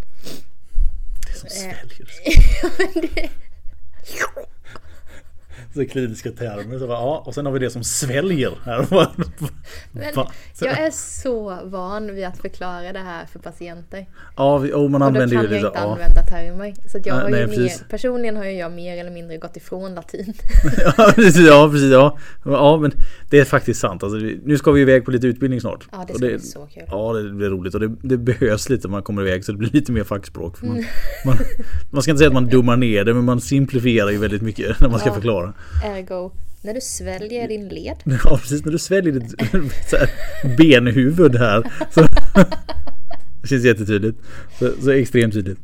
Det som sväljer. Eh, så kliniska termer. Så bara, ja, och sen har vi det som sväljer. Här.
Men jag är så van vid att förklara det här för patienter.
Ja, vi, oh, man använder
ju. Och då kan jag inte använda termer. Så jag nej, har ju nej, mer, personligen har jag mer eller mindre gått ifrån latin.
ja, precis. Ja, precis ja. ja, men det är faktiskt sant. Alltså, nu ska vi iväg på lite utbildning snart.
Ja, det ska det, bli så kul.
Ja, det blir roligt. Och det, det behövs lite när man kommer iväg så det blir lite mer fackspråk. Man, man, man, ska inte säga att man dummar ner det, men man simplifierar ju väldigt mycket när man ska ja. förklara.
Ergo, när du sväljer din led.
Ja precis, när du sväljer ditt här, benhuvud här. Så, det känns jättetydligt. Så, så extremt tydligt.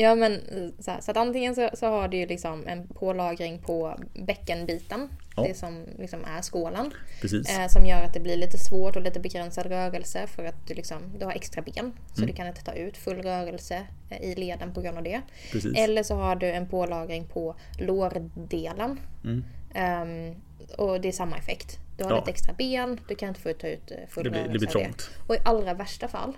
Ja men så, här, så att antingen så, så, har du ju liksom en pålagring på bäckenbiten. Ja. Det som liksom är skålen. Eh, som gör att det blir lite svårt och lite begränsad rörelse för att du, liksom, du har extra ben. Så mm. du kan inte ta ut full rörelse eh, i leden på grund av det. Precis. Eller så har du en pålagring på lårdelen. Mm. Um, och det är samma effekt. Du har ja. ett extra ben, du kan inte få ta ut eh, full det blir, rörelse det blir trångt. Och i allra värsta fall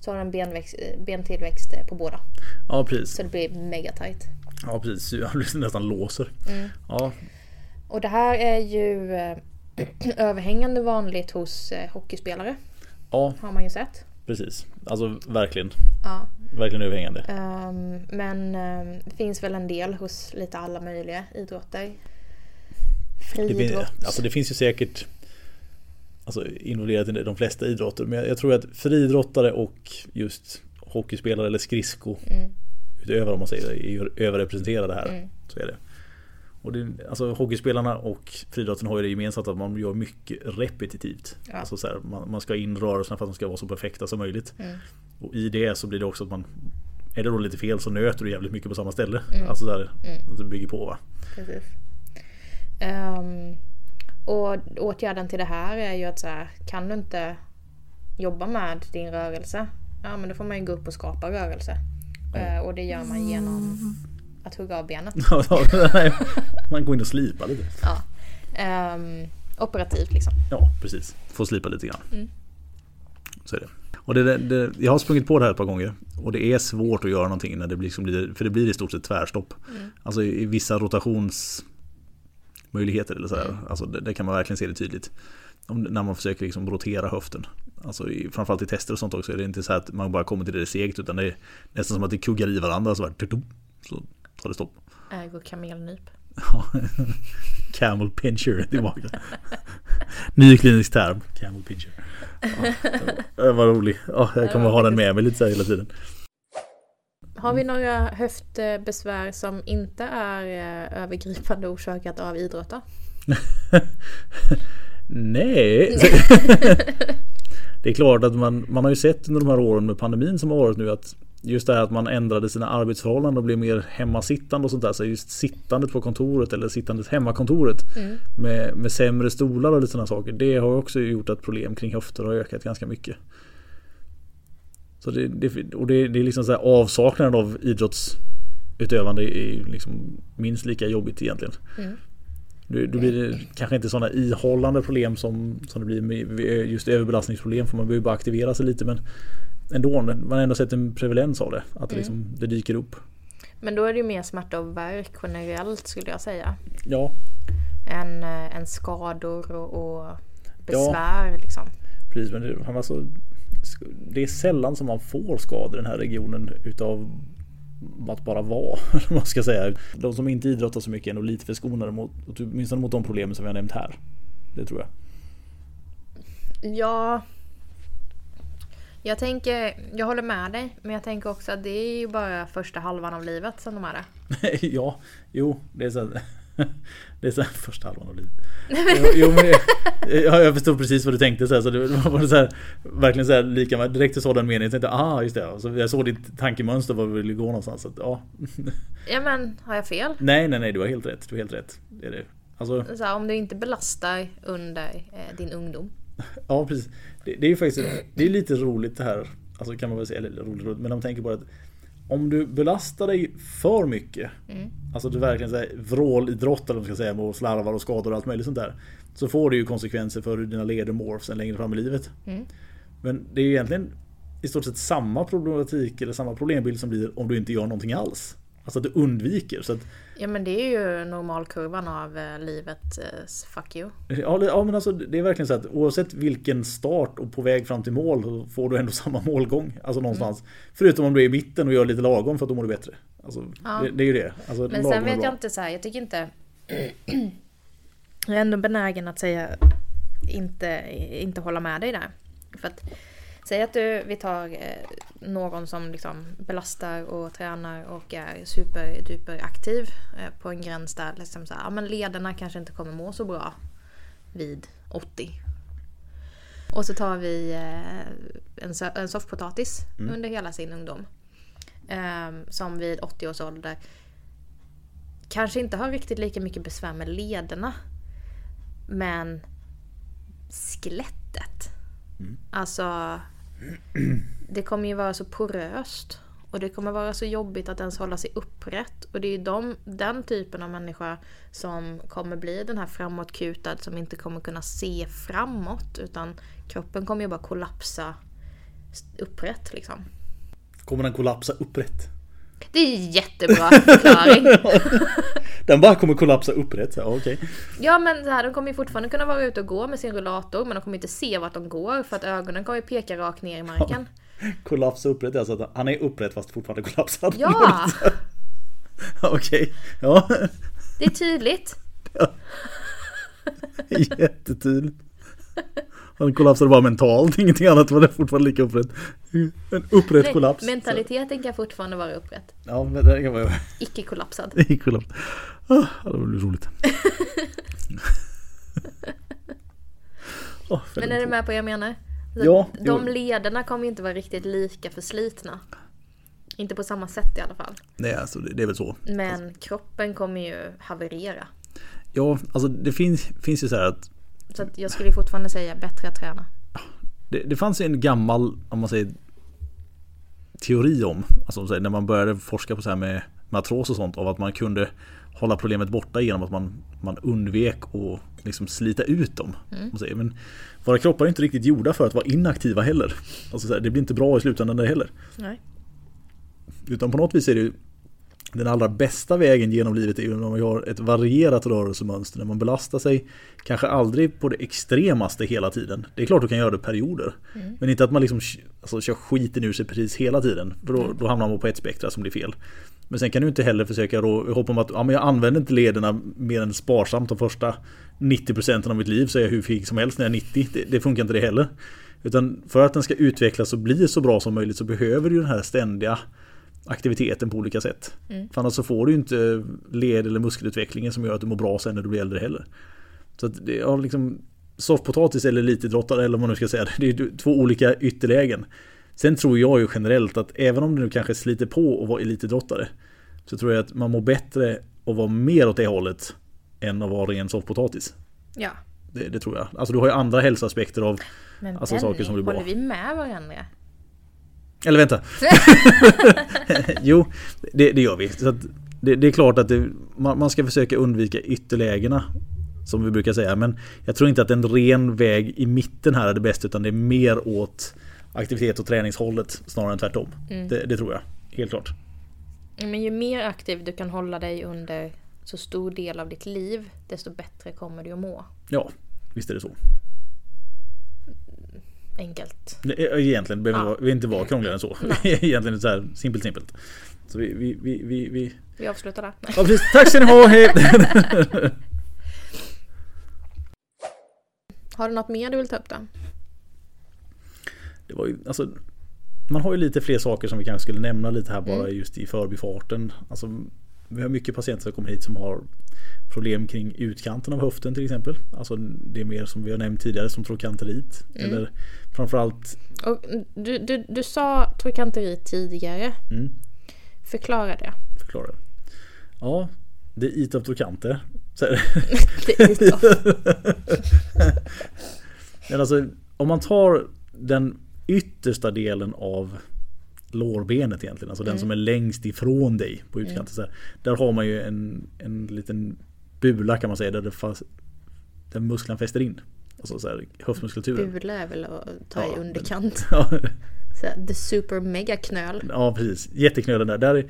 så har du en benväxt, bentillväxt på båda.
Ja precis.
Så det blir mega tight.
Ja precis, jag nästan låser. Mm. Ja.
Och det här är ju äh, överhängande vanligt hos äh, hockeyspelare. Ja. Har man ju sett.
Precis, alltså verkligen. Ja. Verkligen överhängande. Um,
men um, finns väl en del hos lite alla möjliga idrotter. Friidrott.
Det, alltså det finns ju säkert alltså, involverat i de flesta idrotter. Men jag, jag tror att friidrottare och just hockeyspelare eller skridsko mm. utöver om man säger det, är överrepresenterade här. Mm. Så är det. Och det, alltså, hockeyspelarna och friidrotten har ju det gemensamt att man gör mycket repetitivt. Ja. Alltså, så här, man, man, ska in rörelserna för att de ska vara så perfekta som möjligt. Mm. Och i det så blir det också att man Är det då lite fel så nöter du jävligt mycket på samma ställe. Mm. Alltså där, mm. det bygger på va. Precis.
Um, och åtgärden till det här är ju att så här, kan du inte jobba med din rörelse, ja men då får man ju gå upp och skapa rörelse. Mm. och det gör man genom att hugga av benet.
man går in och slipar lite.
Ja. Um, operativt liksom.
Ja, precis. Får slipa lite grann. Mm. Så är det. Och det, det, jag har sprungit på det här ett par gånger. Och det är svårt att göra någonting när det liksom blir, för det blir i stort sett tvärstopp. Mm. Alltså i, vissa rotations möjligheter. Eller sådär. Mm. Alltså det, det, kan man verkligen se det tydligt. Om, när man försöker liksom rotera höften. Alltså i, framförallt i tester och sånt också är det inte så att man bara kommer till det, segt utan det är nästan som att det kuggar i varandra så, bara, så tar det stopp.
Ägo kamelnyp.
Camel pincher tillbaka. Ny klinisk term. Camel pincher. Ja, det var rolig. Ja, jag kommer ha den med mig lite så här hela tiden.
Har vi några höftbesvär som inte är eh, övergripande orsakat av idrotta?
Nej. det är klart att man, man har ju sett under de här åren med pandemin som har varit nu att just det här att man ändrade sina arbetsförhållanden och blev mer hemmasittande och sånt där. Så just sittandet på kontoret eller sittandet hemmakontoret mm. med, med sämre stolar och lite sådana saker. Det har också gjort att problem kring höfter har ökat ganska mycket. Så det, det, och det, det är liksom så här avsaknaden av idrottsutövande är liksom minst lika jobbigt egentligen. Mm. Då, då blir det kanske inte sådana ihållande problem som, som det blir med just överbelastningsproblem för man behöver bara aktivera sig lite men ändå, man har ändå sett en prevalens av det. Att det, mm. liksom, det dyker upp.
Men då är det ju mer smärta och värk generellt skulle jag säga.
Ja.
Än, än skador och, och besvär ja. liksom.
Precis, men det, alltså, det är sällan som man får skador i den här regionen utav att bara vara. man ska säga. De som inte idrottar så mycket är nog lite förskonade mot, åtminstone mot de problemen som vi har nämnt här. Det tror jag.
Ja. Jag tänker, jag håller med dig, men jag tänker också att det är ju bara första halvan av livet som de är
det. ja, jo, det är så. Det är så här, första halvan av livet. Jo, men jag, jag förstod precis vad du tänkte så, här, så det var så här, verkligen så här lika med, direkt du sa den meningen jag tänkte ah just det. Så jag såg ditt tankemönster var vi ville gå någonstans. Så att, ja.
ja men har jag fel?
Nej nej nej du har helt rätt. Du har helt rätt. Det är det.
Alltså, så om du inte belastar under eh, din ungdom.
Ja precis. Det, det är ju faktiskt det är lite roligt det här. Alltså kan man väl säga, eller roligt, roligt men man tänker på att om du belastar dig för mycket. Mm. Alltså du verkligen säger vrålidrott eller vad man ska säga med slarvar och skador och allt möjligt sånt där. Så får det ju konsekvenser för hur dina leder mår sen längre fram i livet. Mm. Men det är ju egentligen i stort sett samma problematik eller samma problembild som blir om du inte gör någonting alls. Alltså att du undviker. Så att,
ja men det är ju normalkurvan av eh, livet eh, fuck you.
Ja, ja men alltså det är verkligen så att oavsett vilken start och på väg fram till mål så får du ändå samma målgång. Alltså någonstans. Mm. Förutom om du är i mitten och gör lite lagom för att då mår du bättre. Alltså, ja. det, det, är ju det. Alltså,
men sen vet jag inte så här, jag tycker inte Jag är ändå benägen att säga inte, inte hålla med dig där. För att Säg att du, vi tar eh, någon som liksom belastar och tränar och är superduper aktiv eh, på en gräns där liksom så här, ja, men lederna kanske inte kommer må så bra vid 80. Och så tar vi eh, en, en soffpotatis mm. under hela sin ungdom. Ehm, som vid 80 års ålder kanske inte har riktigt lika mycket besvär med lederna. Men skelettet. Mm. Alltså det kommer ju vara så poröst. Och det kommer vara så jobbigt att ens hålla sig upprätt. Och det är ju de, den typen av människa som kommer bli den här framåtkutad som inte kommer kunna se framåt. Utan kroppen kommer ju bara kollapsa upprätt liksom.
Kommer den kollapsa upprätt?
Det är en jättebra förklaring.
den bara kommer kollapsa upprätt. Ja, okay.
ja men så här, de kommer ju fortfarande kunna vara ute och gå med sin rullator men de kommer inte se vart de går för att ögonen kommer peka rakt ner i marken.
kollapsa upprätt, alltså att han är upprätt fast fortfarande kollapsad.
Ja!
Okej, okay. ja.
Det är tydligt. Ja.
Jättetydligt. Han kollapsade bara mentalt, ingenting annat var det fortfarande lika upprätt. En upprätt Nej, kollaps.
Mentaliteten kan fortfarande vara upprätt.
Ja, men det kan vara...
Icke kollapsad.
Icke kollapsad. Ah, det blir roligt.
oh, men är du med på vad jag menar? Så ja. De jo. lederna kommer inte vara riktigt lika förslitna. Inte på samma sätt i alla fall.
Nej, alltså det, det är väl så.
Men alltså. kroppen kommer ju haverera.
Ja, alltså det finns, finns ju så här att
så att jag skulle fortfarande säga bättre att träna.
Det, det fanns en gammal, om man säger teori om, alltså när man började forska på så här med, artros och sånt, av att man kunde hålla problemet borta genom att man, man undvek att liksom slita ut dem. Mm. Men våra kroppar är inte riktigt gjorda för att vara inaktiva heller. Alltså här, det blir inte bra i slutändan där heller. Nej. Utan på något vis är det den allra bästa vägen genom livet är ju när man har ett varierat rörelsemönster. När man belastar sig kanske aldrig på det extremaste hela tiden. Det är klart du kan göra det perioder. Mm. Men inte att man liksom alltså, kör skiten ur sig precis hela tiden. För då, då hamnar man på ett spektra som blir fel. Men sen kan du inte heller försöka då, hoppa om att ja, men jag använder inte lederna mer än sparsamt de första 90% av mitt liv så är jag hur fig som helst när jag är 90. Det, det funkar inte det heller. Utan för att den ska utvecklas och bli så bra som möjligt så behöver du den här ständiga aktiviteten på olika sätt. Mm. För annars så får du inte led eller muskelutvecklingen som gör att du mår bra sen när du blir äldre heller. Så att det har liksom soffpotatis eller elitidrottare eller vad man nu ska säga. Det är två olika ytterlägen. Sen tror jag ju generellt att även om du nu kanske sliter på att vara elitidrottare så tror jag att man mår bättre att vara mer åt det hållet än att vara ren soffpotatis.
Ja.
Det, det, tror jag. Alltså du har ju andra hälsoaspekter av
Men alltså, saker som blir bra. håller vi med varandra?
Eller vänta. jo, det, det, gör vi. Så det, det, är klart att det, man, man, ska försöka undvika ytterlägena. Som vi brukar säga. Men jag tror inte att en ren väg i mitten här är det bästa. Utan det är mer åt aktivitet och träningshållet snarare än tvärtom. Mm. Det, det tror jag. Helt klart.
Men ju mer aktiv du kan hålla dig under så stor del av ditt liv. Desto bättre kommer du att må.
Ja, visst är det så
enkelt.
Egentligen behöver ja. vi inte vara krångligare än så. Egentligen så här simpelt simpelt. Så vi, vi, vi, vi, vi...
vi avslutar där.
Ja, precis. Tack ska ni ha, hej!
Har du något mer du vill ta upp då?
Det var ju, alltså, man har ju lite fler saker som vi kanske skulle nämna lite här bara mm. just i förbifarten. Alltså, vi har mycket patienter som kommer hit som har problem kring utkanten av höften till exempel. Alltså det är mer som vi har nämnt tidigare som trokanterit. Mm. Eller framförallt...
Och du, du, du sa trokanterit tidigare. Mm. Förklara det.
Förklara det. Ja, det är it av trokanter.
det är it.
Men alltså om man tar den yttersta delen av lårbenet egentligen. Alltså mm. den som är längst ifrån dig på utkanten. Mm. Där har man ju en, en liten bula kan man säga där, det fast, där musklan fäster in. Alltså så här, höftmuskulaturen.
Bula är väl att ta ja, i underkant. Ja. Så the super mega knöl.
Ja precis, jätteknölen där. där är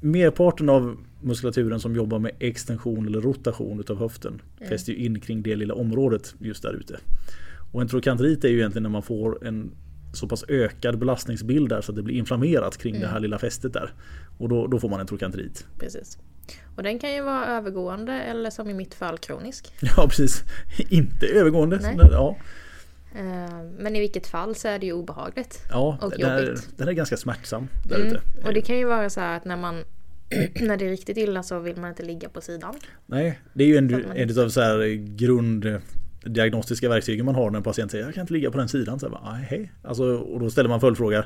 merparten av muskulaturen som jobbar med extension eller rotation utav höften mm. fäster ju in kring det lilla området just där ute. Och en trokantrit är ju egentligen när man får en så pass ökad belastningsbild där så att det blir inflammerat kring mm. det här lilla fästet där. Och då, då får man en trokantrit.
Precis. Och den kan ju vara övergående eller som i mitt fall kronisk.
Ja precis. Inte övergående. Nej. Ja.
Eh, men i vilket fall så är det ju obehagligt.
Ja, och den är, den är ganska smärtsam där mm.
Och det kan ju vara så här att när man när det är riktigt illa så vill man inte ligga på sidan.
Nej, det är ju en, en av så här grund diagnostiska verktygen man har när en patient säger jag kan inte ligga på den sidan. Så bara, hej. Alltså, och då ställer man följdfråga.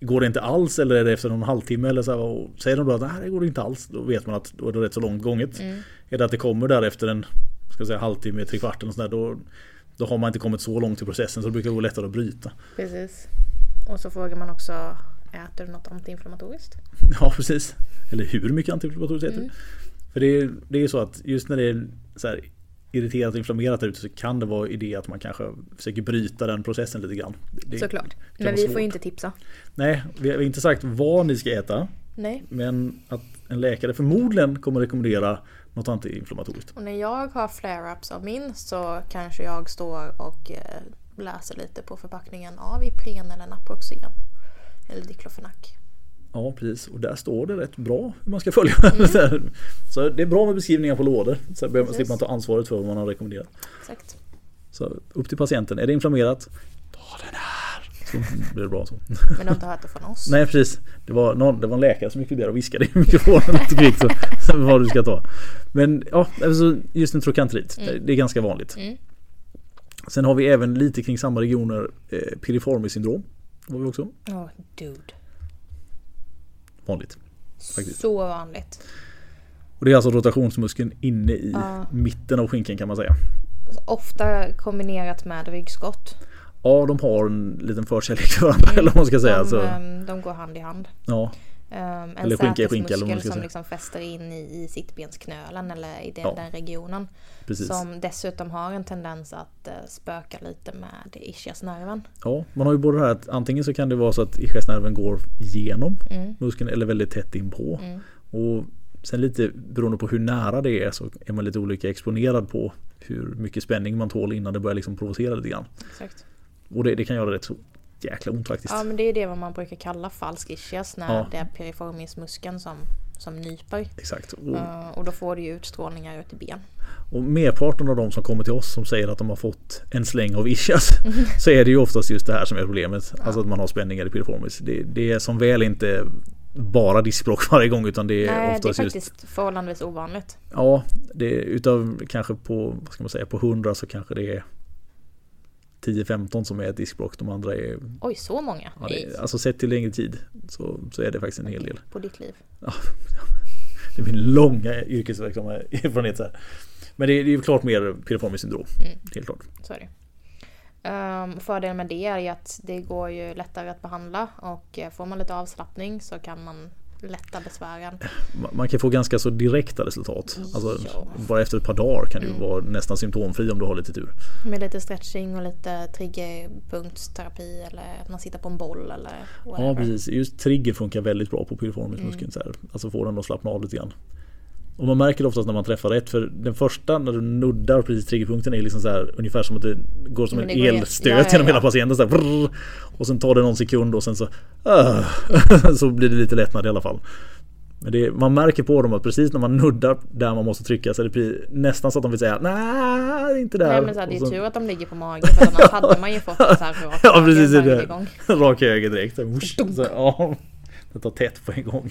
Går det inte alls eller är det efter någon halvtimme? Eller så här, och säger de då att nej, det går inte alls. Då vet man att då är det rätt så långt gånget. Mm. Är det att det kommer där efter en ska säga, halvtimme, tre kvart eller sådär, då, då har man inte kommit så långt i processen så det brukar gå lättare att bryta.
Precis. Och så frågar man också Äter du något antiinflammatoriskt?
Ja precis. Eller hur mycket antiinflammatoriskt äter mm. För det är, det är så att just när det är så här, irriterat och inflammerat där ute så kan det vara idé att man kanske försöker bryta den processen lite grann.
Det Såklart. Men vi får ju inte tipsa.
Nej, vi har inte sagt vad ni ska äta.
Nej.
Men att en läkare förmodligen kommer rekommendera något antiinflammatoriskt.
Och när jag har flare-ups av min så kanske jag står och eh, läser lite på förpackningen av Ipren eller Naproxen. Eller diklofenak.
Ja precis och där står det rätt bra hur man ska följa. Mm. så det är bra med beskrivningar på lådor. Så behöver, slipper man ta ansvaret för vad man har rekommenderat.
Exakt.
Så upp till patienten. Är det inflammerat? Ta den här. Så blir det bra så.
Men du har inte hört det från oss?
Nej precis. Det var, någon, det var en läkare som gick förbi och viskade i mikrofonen lite kvickt. Så, vad du ska ta. Men ja, alltså, just en trokantrit. Mm. Det är ganska vanligt. Mm. Sen har vi även lite kring samma regioner eh, piriformis syndrom. Var vi också.
Ja, oh, dude.
Vanligt.
Faktiskt. Så vanligt.
Och det är alltså rotationsmuskeln inne i ja. mitten av skinkan kan man säga.
Ofta kombinerat med ryggskott.
Ja, de har en liten förkärlek för varandra mm, eller vad man ska säga.
De,
så.
Ehm, de går hand i hand.
Ja.
Um, en eller skinka skinka eller man ska som säga. liksom fäster in i, i sittbensknölen eller i den, ja. den regionen. Precis. Som dessutom har en tendens att uh, spöka lite med ischiasnerven.
Ja, man har ju både det här att antingen så kan det vara så att ischiasnerven går genom mm. muskeln eller väldigt tätt inpå. Mm. Och sen lite beroende på hur nära det är så är man lite olika exponerad på hur mycket spänning man tål innan det börjar liksom provocera lite grann.
Exakt.
Och det, det kan göra rätt så jäkla ont faktiskt.
Ja men det är det vad man brukar kalla falsk ischias när ja. det är piriformismuskeln som, som nyper.
Exakt.
Och, uh, och då får du ju utstrålningar ut i ben.
Och merparten av de som kommer till oss som säger att de har fått en släng av ischias så är det ju oftast just det här som är problemet. Ja. Alltså att man har spänningar i piriformis. Det, det är som väl inte bara diskbråck varje gång utan det är
Nej,
oftast
det är faktiskt just, förhållandevis ovanligt.
Ja, det utav kanske på, vad ska man säga, på 100 så kanske det är 10-15 som är ett diskbråck. De andra är...
Oj, så många?
Ja, är, alltså sett till längre tid så, så är det faktiskt en hel del.
På ditt liv?
Ja, det är min långa yrkesverksamma erfarenhet. Här. Men det är, det är klart mer piriformis syndrom. Mm. Helt klart.
Så är det. Um, fördelen med det är ju att det går ju lättare att behandla och får man lite avslappning så kan man lätta besvären.
Man kan få ganska så direkta resultat. Alltså, bara efter ett par dagar kan du mm. vara nästan symptomfri om du har lite tur.
Med lite stretching och lite triggerpunktsterapi eller att man sitter på en boll eller
whatever. Ja precis, just trigger funkar väldigt bra på piriformismuskeln. Mm. Alltså få den att slappna av lite grann. Och man märker det oftast när man träffar rätt för den första när du nuddar precis triggerpunkten är liksom så här ungefär som att det går som en elstöt ja, ja, genom hela patienten. Så här, och sen tar det någon sekund och sen så uh, så blir det lite lättnad i alla fall. Men det, man märker på dem att precis när man nuddar där man måste trycka så är det nästan så att de vill säga nej inte där.
Nej men så här, det är så... tur att de ligger på mage för annars hade man ju fått så här rak
Ja precis det. Gång. Rak höger direkt. Så, ja, det tar tätt på en gång.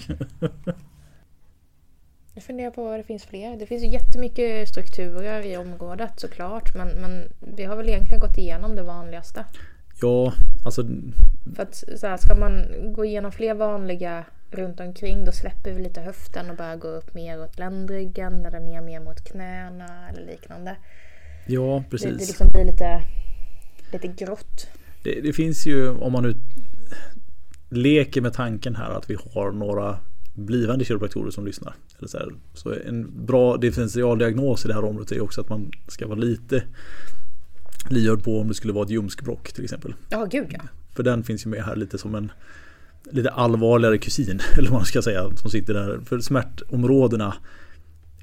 Jag funderar på vad det finns fler. Det finns ju jättemycket strukturer i området såklart. Men, men vi har väl egentligen gått igenom det vanligaste.
Ja, alltså...
För att så här, ska man gå igenom fler vanliga runt omkring då släpper vi lite höften och börjar gå upp mer åt ländryggen eller ner mer mot knäna eller liknande.
Ja, precis. Det,
det liksom blir lite, lite grått.
Det, det finns ju om man nu leker med tanken här att vi har några blivande kiropraktorer som lyssnar. Eller så, här. så en bra differentialdiagnos i det här området är också att man ska vara lite lyhörd på om det skulle vara ett ljumskbråck till exempel.
Ja, gud ja.
För den finns ju med här lite som en lite allvarligare kusin, eller vad man ska säga, som sitter där. För smärtområdena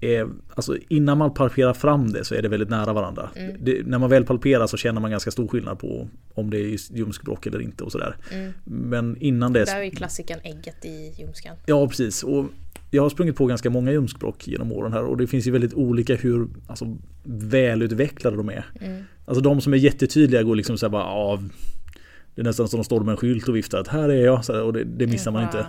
är, alltså innan man palperar fram det så är det väldigt nära varandra. Mm. Det, när man väl palperar så känner man ganska stor skillnad på om det är ljumskbråck eller inte och sådär. Mm. Men innan det...
Där är ju klassikern ägget i ljumsken.
Ja precis. Och jag har sprungit på ganska många ljumskbråck genom åren här och det finns ju väldigt olika hur alltså, välutvecklade de är. Mm. Alltså de som är jättetydliga går liksom såhär bara av Det är nästan som de står med en skylt och viftar att här är jag och det, det missar man inte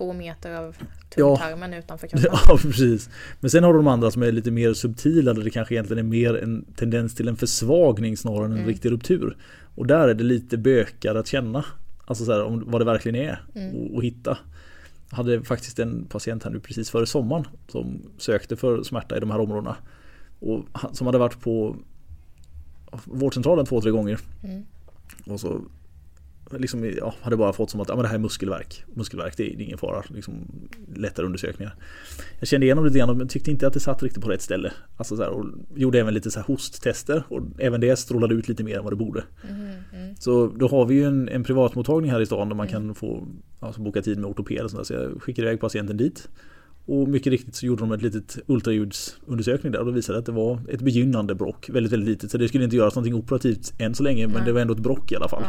två meter av tunntarmen ja. utanför kroppen.
Ja, precis. Men sen har du de andra som är lite mer subtila där det kanske egentligen är mer en tendens till en försvagning snarare än en mm. riktig ruptur. Och där är det lite bökar att känna. Alltså så här, om vad det verkligen är mm. och, och hitta. Jag hade faktiskt en patient här nu precis före sommaren som sökte för smärta i de här områdena. Och som hade varit på vårdcentralen två, tre gånger. Mm. Och så liksom, ja, hade bara fått som att ja, men det här är muskelverk. Muskelverk det är ingen fara. Liksom, lättare undersökningar. Jag kände igenom lite grann men tyckte inte att det satt riktigt på rätt ställe. Alltså, så här, och gjorde även lite så här hosttester och även det strålade ut lite mer än vad det borde. Mm, mm. Så då har vi ju en, en privatmottagning här i stan där man mm. kan få alltså, boka tid med ortoped och sådär. Så jag skickade iväg patienten dit. Och mycket riktigt så gjorde de ett litet ultraljudsundersökning där och då visade att det var ett begynnande brock. Väldigt, väldigt litet. Så det skulle inte göras någonting operativt än så länge men det var ändå ett brock i alla fall.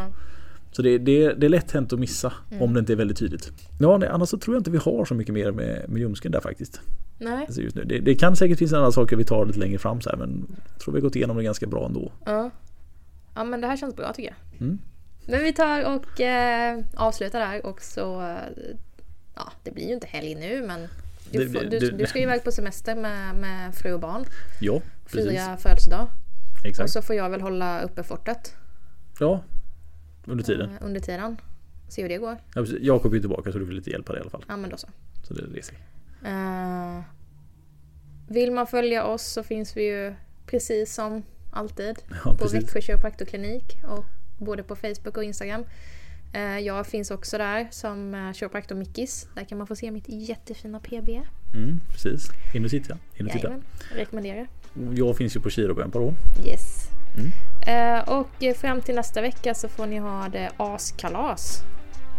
Så det, det, det, är lätt hänt att missa mm. om det inte är väldigt tydligt. Ja, nej, annars så tror jag inte vi har så mycket mer med, med ljumsken där faktiskt.
Nej.
Alltså just nu. Det, det, kan säkert finnas andra saker vi tar lite längre fram så här, men jag tror vi har gått igenom det ganska bra ändå.
Ja, ja men det här känns bra tycker jag. Mm. Men vi tar och eh, avslutar där och så Ja, det blir ju inte helg nu men du, får, du, du ska ju iväg på semester med, med fru och barn.
Ja, precis.
Fira födelsedag. Exakt. Och så får jag väl hålla uppe fortet.
Ja, under tiden?
Uh, under tiden. Se hur det går.
Ja, Jakob är tillbaka så du får lite hjälp här i alla fall.
Ja men då så.
Så det reser
uh, Vill man följa oss så finns vi ju precis som alltid ja, på Växjö kiropraktorklinik och både på Facebook och Instagram. Uh, jag finns också där som uh, kiropraktor Mickis. Där kan man få se mitt jättefina PB.
Mm, precis. In och titta. In och titta.
Rekommenderar.
Jag finns ju på Kirobempa då.
Yes. Mm. Eh, och fram till nästa vecka så får ni ha det askalas.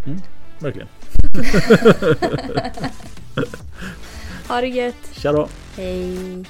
Mm, verkligen.
ha det gött.
Tja då.
Hej.